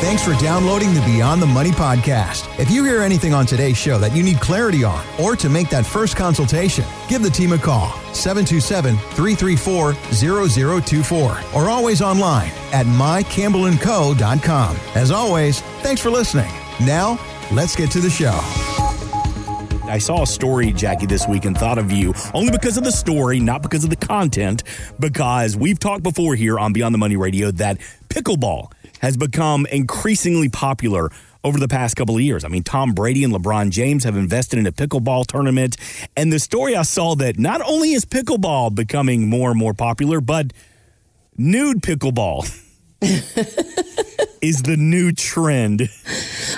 Thanks for downloading the Beyond the Money podcast. If you hear anything on today's show that you need clarity on or to make that first consultation, give the team a call 727 334 0024 or always online at mycampbellandco.com. As always, thanks for listening. Now, let's get to the show. I saw a story, Jackie, this week and thought of you only because of the story, not because of the content, because we've talked before here on Beyond the Money Radio that pickleball has become increasingly popular over the past couple of years. I mean, Tom Brady and LeBron James have invested in a pickleball tournament. And the story I saw that not only is pickleball becoming more and more popular, but nude pickleball. is the new trend.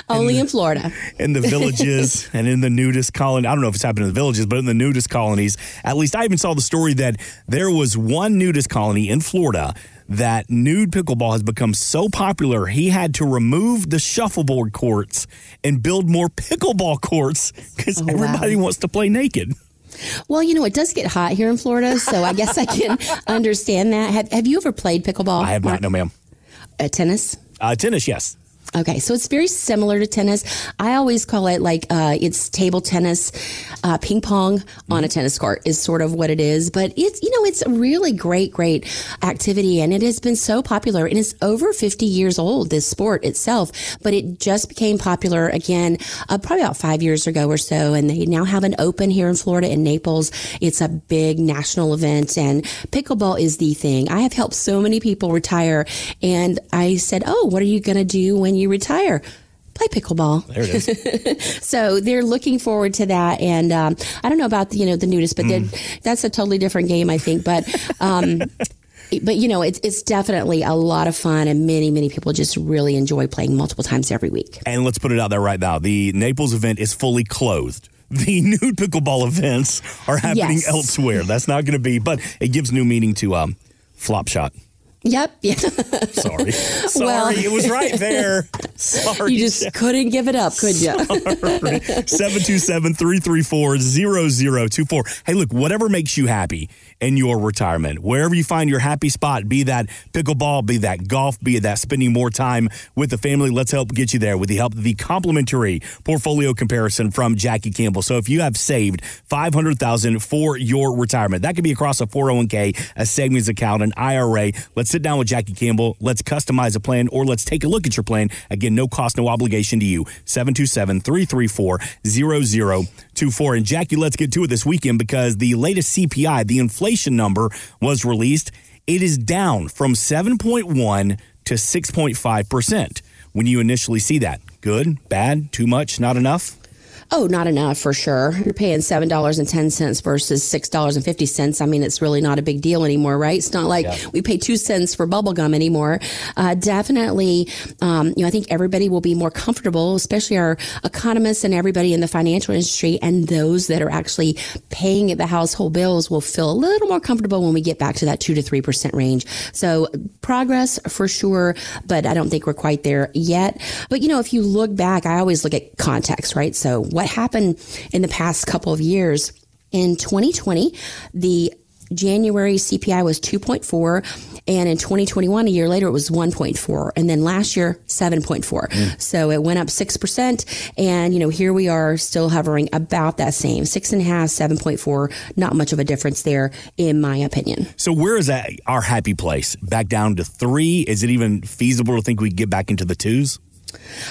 Only in, in Florida. In the villages and in the nudist colony. I don't know if it's happened in the villages, but in the nudist colonies. At least I even saw the story that there was one nudist colony in Florida that nude pickleball has become so popular, he had to remove the shuffleboard courts and build more pickleball courts because oh, everybody wow. wants to play naked. Well, you know, it does get hot here in Florida, so I guess I can understand that. Have, have you ever played pickleball? I have not, no, ma'am. Uh, tennis? Uh, tennis, yes. Okay, so it's very similar to tennis. I always call it like uh, it's table tennis, uh, ping pong on a mm-hmm. tennis court is sort of what it is. But it's you know it's a really great, great activity, and it has been so popular. And it's over fifty years old. This sport itself, but it just became popular again uh, probably about five years ago or so. And they now have an open here in Florida in Naples. It's a big national event, and pickleball is the thing. I have helped so many people retire, and I said, "Oh, what are you going to do when you?" You retire play pickleball. There it is. so they're looking forward to that. And um, I don't know about the, you know the nudist, but mm. that's a totally different game, I think. But um, but you know it's it's definitely a lot of fun, and many many people just really enjoy playing multiple times every week. And let's put it out there right now: the Naples event is fully closed the nude pickleball events are happening yes. elsewhere. That's not going to be, but it gives new meaning to um, flop shot. Yep. Yeah. Sorry. Sorry. Well, it was right there. Sorry. You just couldn't give it up, could you? 727 334 0024. Hey, look, whatever makes you happy in your retirement. Wherever you find your happy spot, be that pickleball, be that golf, be that spending more time with the family, let's help get you there with the help of the complimentary portfolio comparison from Jackie Campbell. So if you have saved 500,000 for your retirement, that could be across a 401k, a savings account, an IRA. Let's sit down with Jackie Campbell. Let's customize a plan or let's take a look at your plan. Again, no cost, no obligation to you. 727 334 0024. And Jackie, let's get to it this weekend because the latest CPI, the inflation inflation number was released, it is down from 7.1 to 6.5% when you initially see that. Good, bad, too much, not enough? Oh, not enough for sure. You're paying $7.10 versus $6.50. I mean, it's really not a big deal anymore, right? It's not like yeah. we pay two cents for bubble gum anymore. Uh, definitely, um, you know, I think everybody will be more comfortable, especially our economists and everybody in the financial industry and those that are actually paying the household bills will feel a little more comfortable when we get back to that two to 3% range. So progress for sure, but I don't think we're quite there yet. But, you know, if you look back, I always look at context, right? So what happened in the past couple of years. In 2020, the January CPI was 2.4 and in 2021 a year later it was 1.4 and then last year 7.4 mm. so it went up 6% and you know here we are still hovering about that same six and a half 7.4 not much of a difference there in my opinion. So where is that our happy place? Back down to three? Is it even feasible to think we get back into the twos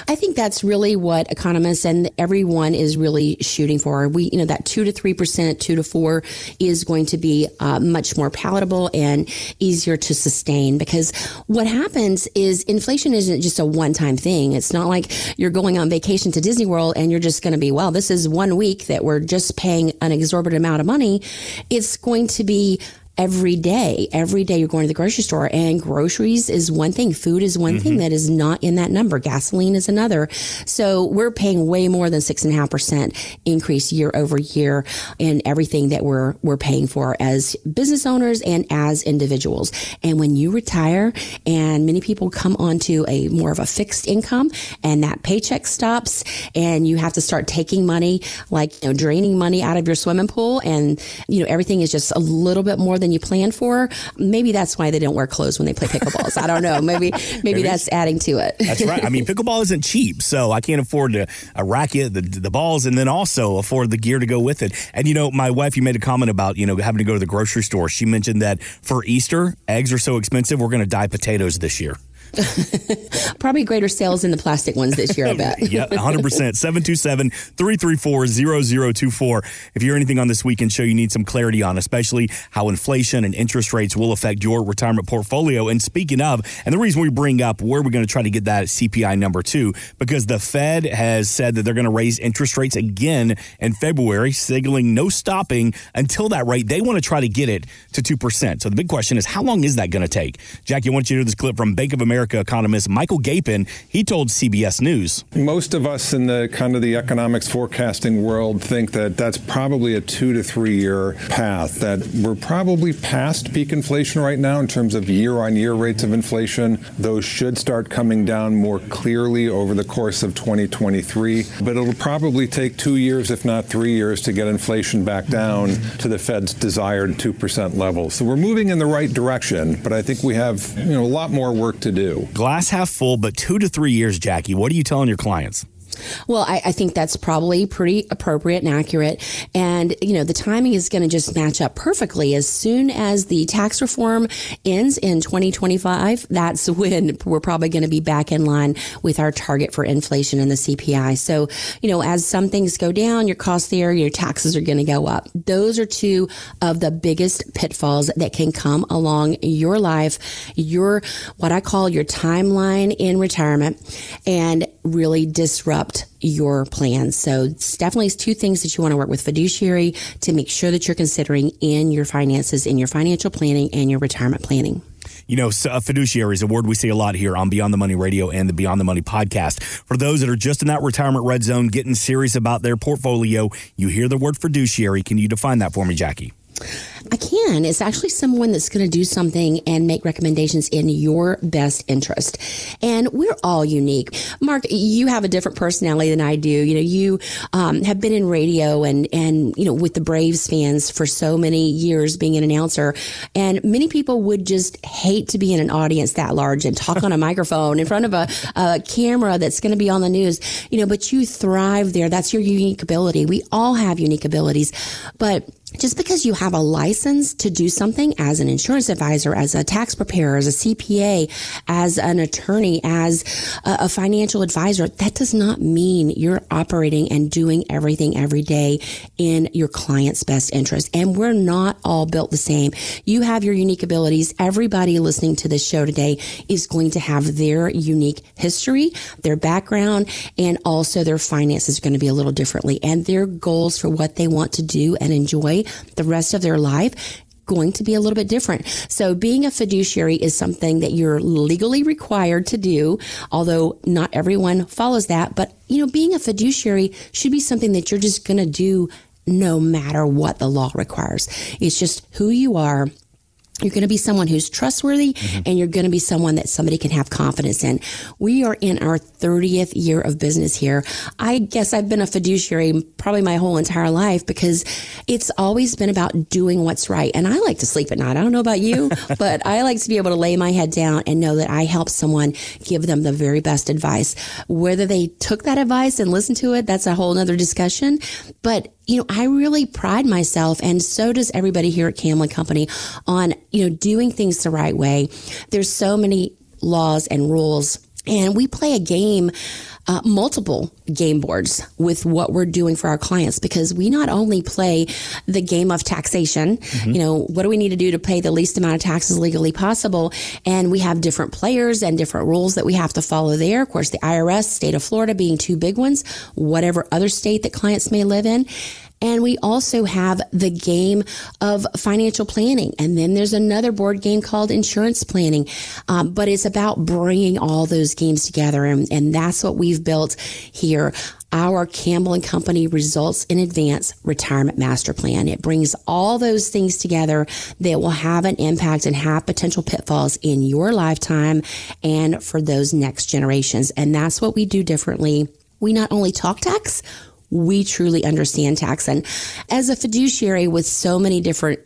I think that's really what economists and everyone is really shooting for. We, you know, that two to three percent, two to four, is going to be uh, much more palatable and easier to sustain. Because what happens is inflation isn't just a one-time thing. It's not like you're going on vacation to Disney World and you're just going to be, well, this is one week that we're just paying an exorbitant amount of money. It's going to be every day. Every day you're going to the grocery store and groceries is one thing. Food is one mm-hmm. thing that is not in that number. Gasoline is another. So we're paying way more than six and a half percent increase year over year in everything that we're, we're paying for as business owners and as individuals. And when you retire and many people come onto a more of a fixed income and that paycheck stops and you have to start taking money, like, you know, draining money out of your swimming pool and, you know, everything is just a little bit more than than you planned for, maybe that's why they don't wear clothes when they play pickleballs. I don't know. Maybe, maybe, maybe that's adding to it. That's right. I mean, pickleball isn't cheap, so I can't afford to uh, a racket, the, the balls, and then also afford the gear to go with it. And you know, my wife, you made a comment about you know having to go to the grocery store. She mentioned that for Easter, eggs are so expensive. We're going to dye potatoes this year. Probably greater sales in the plastic ones this year, I bet. yeah, 100%. 727 334 0024. If you're anything on this weekend show you need some clarity on, especially how inflation and interest rates will affect your retirement portfolio. And speaking of, and the reason we bring up where we're going to try to get that CPI number two, because the Fed has said that they're going to raise interest rates again in February, signaling no stopping until that rate. They want to try to get it to 2%. So the big question is, how long is that going to take? Jackie, I want you to hear this clip from Bank of America America economist Michael Gapen. He told CBS News. Most of us in the kind of the economics forecasting world think that that's probably a two to three year path, that we're probably past peak inflation right now in terms of year on year rates of inflation. Those should start coming down more clearly over the course of 2023, but it'll probably take two years, if not three years, to get inflation back down to the Fed's desired 2% level. So we're moving in the right direction, but I think we have you know, a lot more work to do. Glass half full, but two to three years, Jackie. What are you telling your clients? Well, I, I, think that's probably pretty appropriate and accurate. And, you know, the timing is going to just match up perfectly. As soon as the tax reform ends in 2025, that's when we're probably going to be back in line with our target for inflation and the CPI. So, you know, as some things go down, your costs there, your taxes are going to go up. Those are two of the biggest pitfalls that can come along your life, your, what I call your timeline in retirement and really disrupt your plans. So it's definitely two things that you want to work with fiduciary to make sure that you're considering in your finances, in your financial planning and your retirement planning. You know, a uh, fiduciary is a word we see a lot here on Beyond the Money Radio and the Beyond the Money podcast. For those that are just in that retirement red zone, getting serious about their portfolio, you hear the word fiduciary. Can you define that for me, Jackie? Can. It's actually someone that's going to do something and make recommendations in your best interest. And we're all unique. Mark, you have a different personality than I do. You know, you um, have been in radio and, and, you know, with the Braves fans for so many years being an announcer. And many people would just hate to be in an audience that large and talk on a microphone in front of a, a camera that's going to be on the news, you know, but you thrive there. That's your unique ability. We all have unique abilities, but just because you have a license to do something as an insurance advisor, as a tax preparer, as a CPA, as an attorney, as a, financial advisor, that does not mean you're operating and doing everything every day in your client's best interest. And we're not all built the same. You have your unique abilities. Everybody listening to this show today is going to have their unique history, their background, and also their finances are going to be a little differently and their goals for what they want to do and enjoy the rest of their life going to be a little bit different. So being a fiduciary is something that you're legally required to do, although not everyone follows that. But, you know, being a fiduciary should be something that you're just going to do no matter what the law requires. It's just who you are you're going to be someone who's trustworthy mm-hmm. and you're going to be someone that somebody can have confidence in. We are in our 30th year of business here. I guess I've been a fiduciary probably my whole entire life because it's always been about doing what's right. And I like to sleep at night. I don't know about you, but I like to be able to lay my head down and know that I help someone give them the very best advice. Whether they took that advice and listened to it, that's a whole nother discussion. But you know, I really pride myself and so does everybody here at Campbell Company on, you know, doing things the right way. There's so many laws and rules and we play a game uh, multiple game boards with what we're doing for our clients because we not only play the game of taxation, mm-hmm. you know, what do we need to do to pay the least amount of taxes legally possible? And we have different players and different rules that we have to follow there. Of course, the IRS, state of Florida being two big ones, whatever other state that clients may live in. And we also have the game of financial planning. And then there's another board game called insurance planning. Um, but it's about bringing all those games together. And, and that's what we've built here our Campbell and Company results in advance retirement master plan. It brings all those things together that will have an impact and have potential pitfalls in your lifetime and for those next generations. And that's what we do differently. We not only talk tax, we truly understand tax. And as a fiduciary with so many different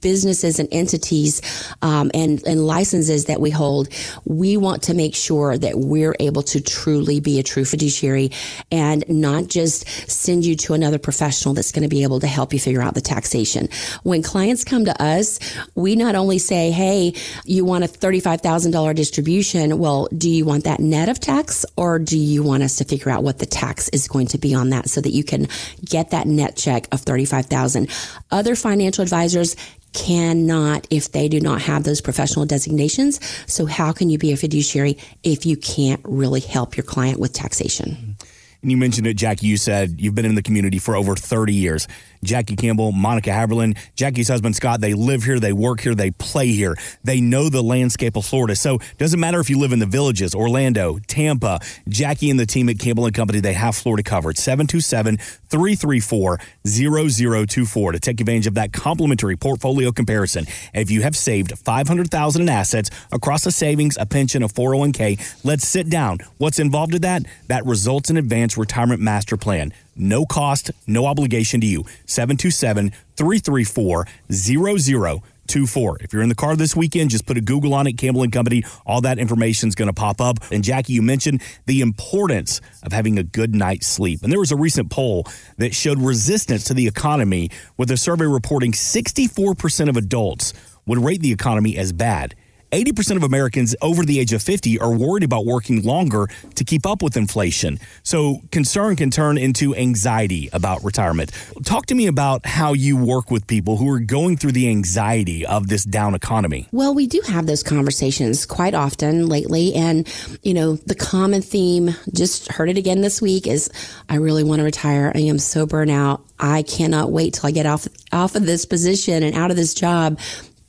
businesses and entities um, and, and licenses that we hold, we want to make sure that we're able to truly be a true fiduciary and not just send you to another professional that's going to be able to help you figure out the taxation. When clients come to us, we not only say, hey, you want a $35,000 distribution. Well, do you want that net of tax or do you want us to figure out what the tax is going to be on that so that you can get that net check of 35,000? Other financial advisors cannot if they do not have those professional designations. So how can you be a fiduciary if you can't really help your client with taxation? And you mentioned it, Jackie. You said you've been in the community for over 30 years. Jackie Campbell, Monica Haberlin, Jackie's husband Scott, they live here, they work here, they play here. They know the landscape of Florida. So doesn't matter if you live in the villages, Orlando, Tampa, Jackie and the team at Campbell and Company, they have Florida covered. 727-334-0024 to take advantage of that complimentary portfolio comparison. If you have saved 500,000 in assets across a savings, a pension, a 401k, let's sit down. What's involved in that? That results in advanced retirement master plan. No cost, no obligation to you. 727 334 0024. If you're in the car this weekend, just put a Google on it, Campbell and Company. All that information is going to pop up. And Jackie, you mentioned the importance of having a good night's sleep. And there was a recent poll that showed resistance to the economy, with a survey reporting 64% of adults would rate the economy as bad. 80% of Americans over the age of 50 are worried about working longer to keep up with inflation. So concern can turn into anxiety about retirement. Talk to me about how you work with people who are going through the anxiety of this down economy. Well, we do have those conversations quite often lately. And, you know, the common theme, just heard it again this week, is I really want to retire. I am so burnt out. I cannot wait till I get off off of this position and out of this job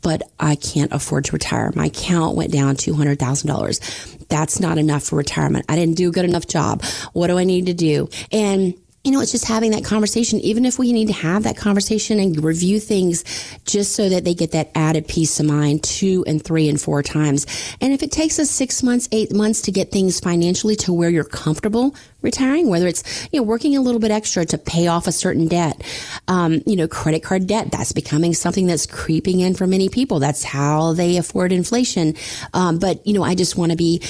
but I can't afford to retire. My account went down $200,000. That's not enough for retirement. I didn't do a good enough job. What do I need to do? And you know, it's just having that conversation, even if we need to have that conversation and review things just so that they get that added peace of mind two and three and four times. And if it takes us six months, eight months to get things financially to where you're comfortable retiring, whether it's, you know, working a little bit extra to pay off a certain debt, um, you know, credit card debt, that's becoming something that's creeping in for many people. That's how they afford inflation. Um, but, you know, I just want to be,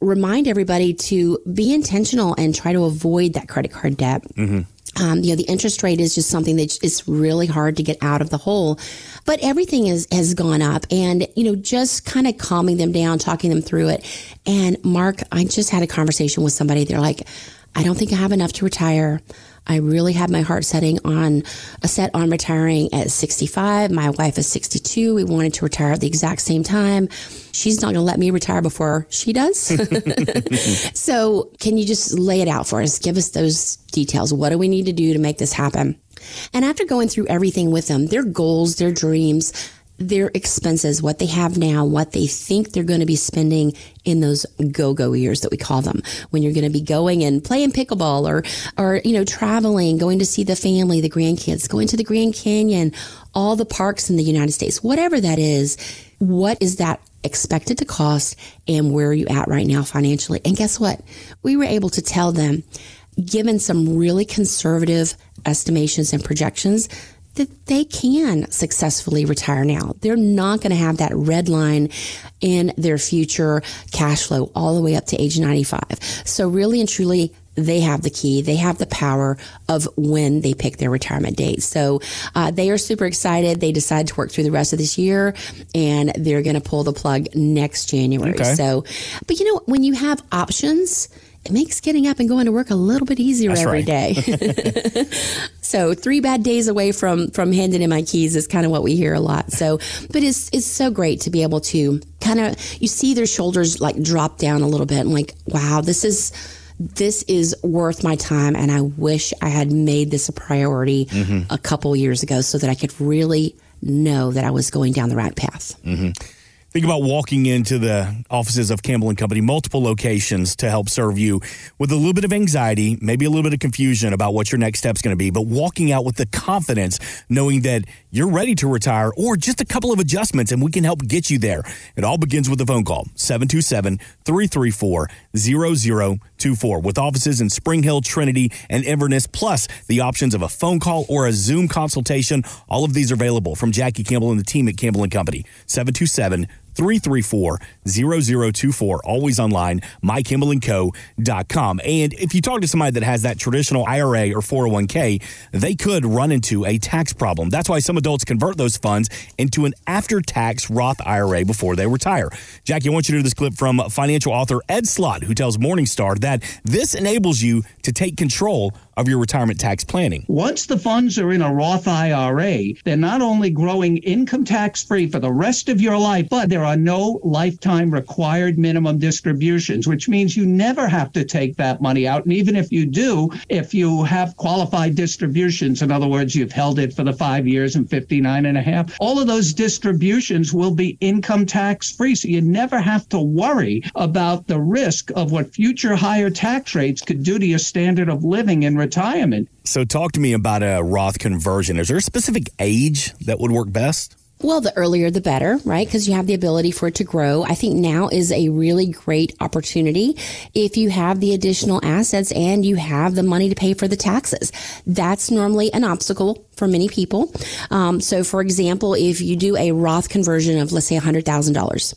remind everybody to be intentional and try to avoid that credit card debt. Mm-hmm. Um, you know, the interest rate is just something that it's really hard to get out of the hole. But everything is, has gone up and, you know, just kind of calming them down, talking them through it. And Mark, I just had a conversation with somebody. They're like, I don't think I have enough to retire. I really have my heart setting on a set on retiring at 65. My wife is 62. We wanted to retire at the exact same time. She's not going to let me retire before she does. so, can you just lay it out for us? Give us those details. What do we need to do to make this happen? And after going through everything with them, their goals, their dreams, their expenses, what they have now, what they think they're going to be spending in those go-go years that we call them, when you're going to be going and playing pickleball or, or, you know, traveling, going to see the family, the grandkids, going to the Grand Canyon, all the parks in the United States, whatever that is, what is that expected to cost and where are you at right now financially? And guess what? We were able to tell them, given some really conservative estimations and projections, that they can successfully retire now. They're not going to have that red line in their future cash flow all the way up to age 95. So really and truly, they have the key. They have the power of when they pick their retirement date. So uh, they are super excited. They decide to work through the rest of this year and they're going to pull the plug next January. Okay. So, but you know, when you have options, it makes getting up and going to work a little bit easier That's every right. day. so three bad days away from from handing in my keys is kind of what we hear a lot. So, but it's it's so great to be able to kind of you see their shoulders like drop down a little bit and like, wow, this is this is worth my time and I wish I had made this a priority mm-hmm. a couple years ago so that I could really know that I was going down the right path. Mm-hmm. Think about walking into the offices of Campbell and Company, multiple locations to help serve you with a little bit of anxiety, maybe a little bit of confusion about what your next step's going to be, but walking out with the confidence knowing that you're ready to retire or just a couple of adjustments and we can help get you there. It all begins with a phone call 727 334 0024 with offices in Spring Hill, Trinity, and Inverness, plus the options of a phone call or a Zoom consultation. All of these are available from Jackie Campbell and the team at Campbell and Company. 727 334 0024. Always online, mycampbellandco.com. And if you talk to somebody that has that traditional IRA or 401k, they could run into a tax problem. That's why some adults convert those funds into an after tax Roth IRA before they retire. Jackie, I want you to do this clip from financial author Ed Slott, who tells Morningstar that this enables you to take control of your retirement tax planning. Once the funds are in a Roth IRA, they're not only growing income tax free for the rest of your life, but there are no lifetime required minimum distributions, which means you never have to take that money out. And even if you do, if you have qualified distributions, in other words, you've held it for the five years and 59 and a half, all of those distributions will be income tax free. So you never have to worry about the risk of what future higher tax rates could do to your standard of living in retirement. So, talk to me about a Roth conversion. Is there a specific age that would work best? Well, the earlier the better, right? Because you have the ability for it to grow. I think now is a really great opportunity if you have the additional assets and you have the money to pay for the taxes. That's normally an obstacle for many people. Um, so, for example, if you do a Roth conversion of, let's say, $100,000,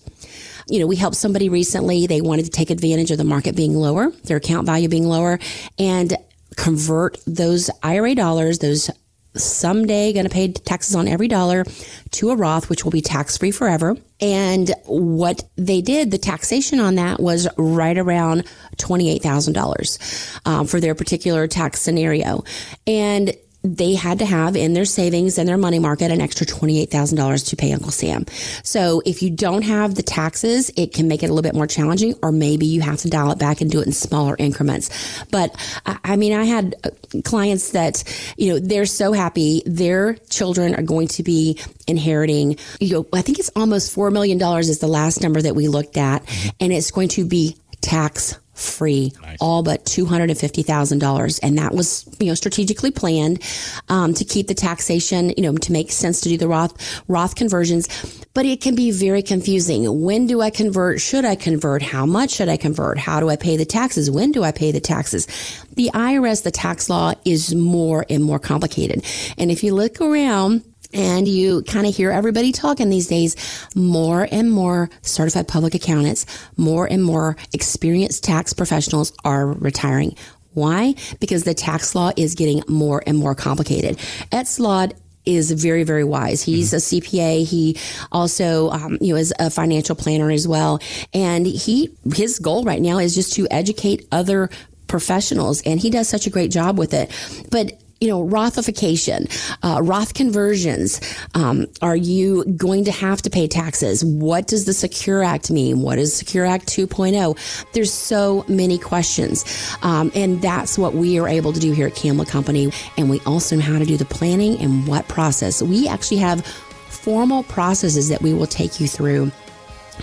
you know, we helped somebody recently. They wanted to take advantage of the market being lower, their account value being lower, and convert those IRA dollars, those someday going to pay taxes on every dollar to a Roth, which will be tax free forever. And what they did, the taxation on that was right around $28,000 um, for their particular tax scenario. And they had to have in their savings and their money market an extra $28,000 to pay Uncle Sam. So if you don't have the taxes, it can make it a little bit more challenging, or maybe you have to dial it back and do it in smaller increments. But I mean, I had uh, clients that, you know, they're so happy their children are going to be inheriting, you know, I think it's almost $4 million is the last number that we looked at, mm-hmm. and it's going to be tax free, nice. all but two hundred and fifty thousand dollars, and that was you know strategically planned um, to keep the taxation, you know, to make sense to do the Roth Roth conversions. But it can be very confusing. When do I convert? Should I convert? How much should I convert? How do I pay the taxes? When do I pay the taxes? The IRS, the tax law, is more and more complicated. And if you look around and you kind of hear everybody talking these days. More and more certified public accountants, more and more experienced tax professionals are retiring. Why? Because the tax law is getting more and more complicated. Ed Slott is very, very wise. He's mm-hmm. a CPA. He also, um, you know, is a financial planner as well. And he, his goal right now is just to educate other professionals and he does such a great job with it. But you know, Rothification, uh, Roth conversions. Um, are you going to have to pay taxes? What does the Secure Act mean? What is Secure Act 2.0? There's so many questions. Um, and that's what we are able to do here at Campbell Company. And we also know how to do the planning and what process. We actually have formal processes that we will take you through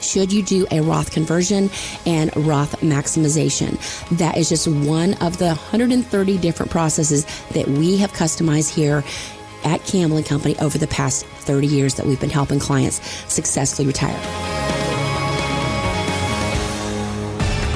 should you do a Roth conversion and Roth maximization. That is just one of the 130 different processes that we have customized here at Campbell and Company over the past 30 years that we've been helping clients successfully retire.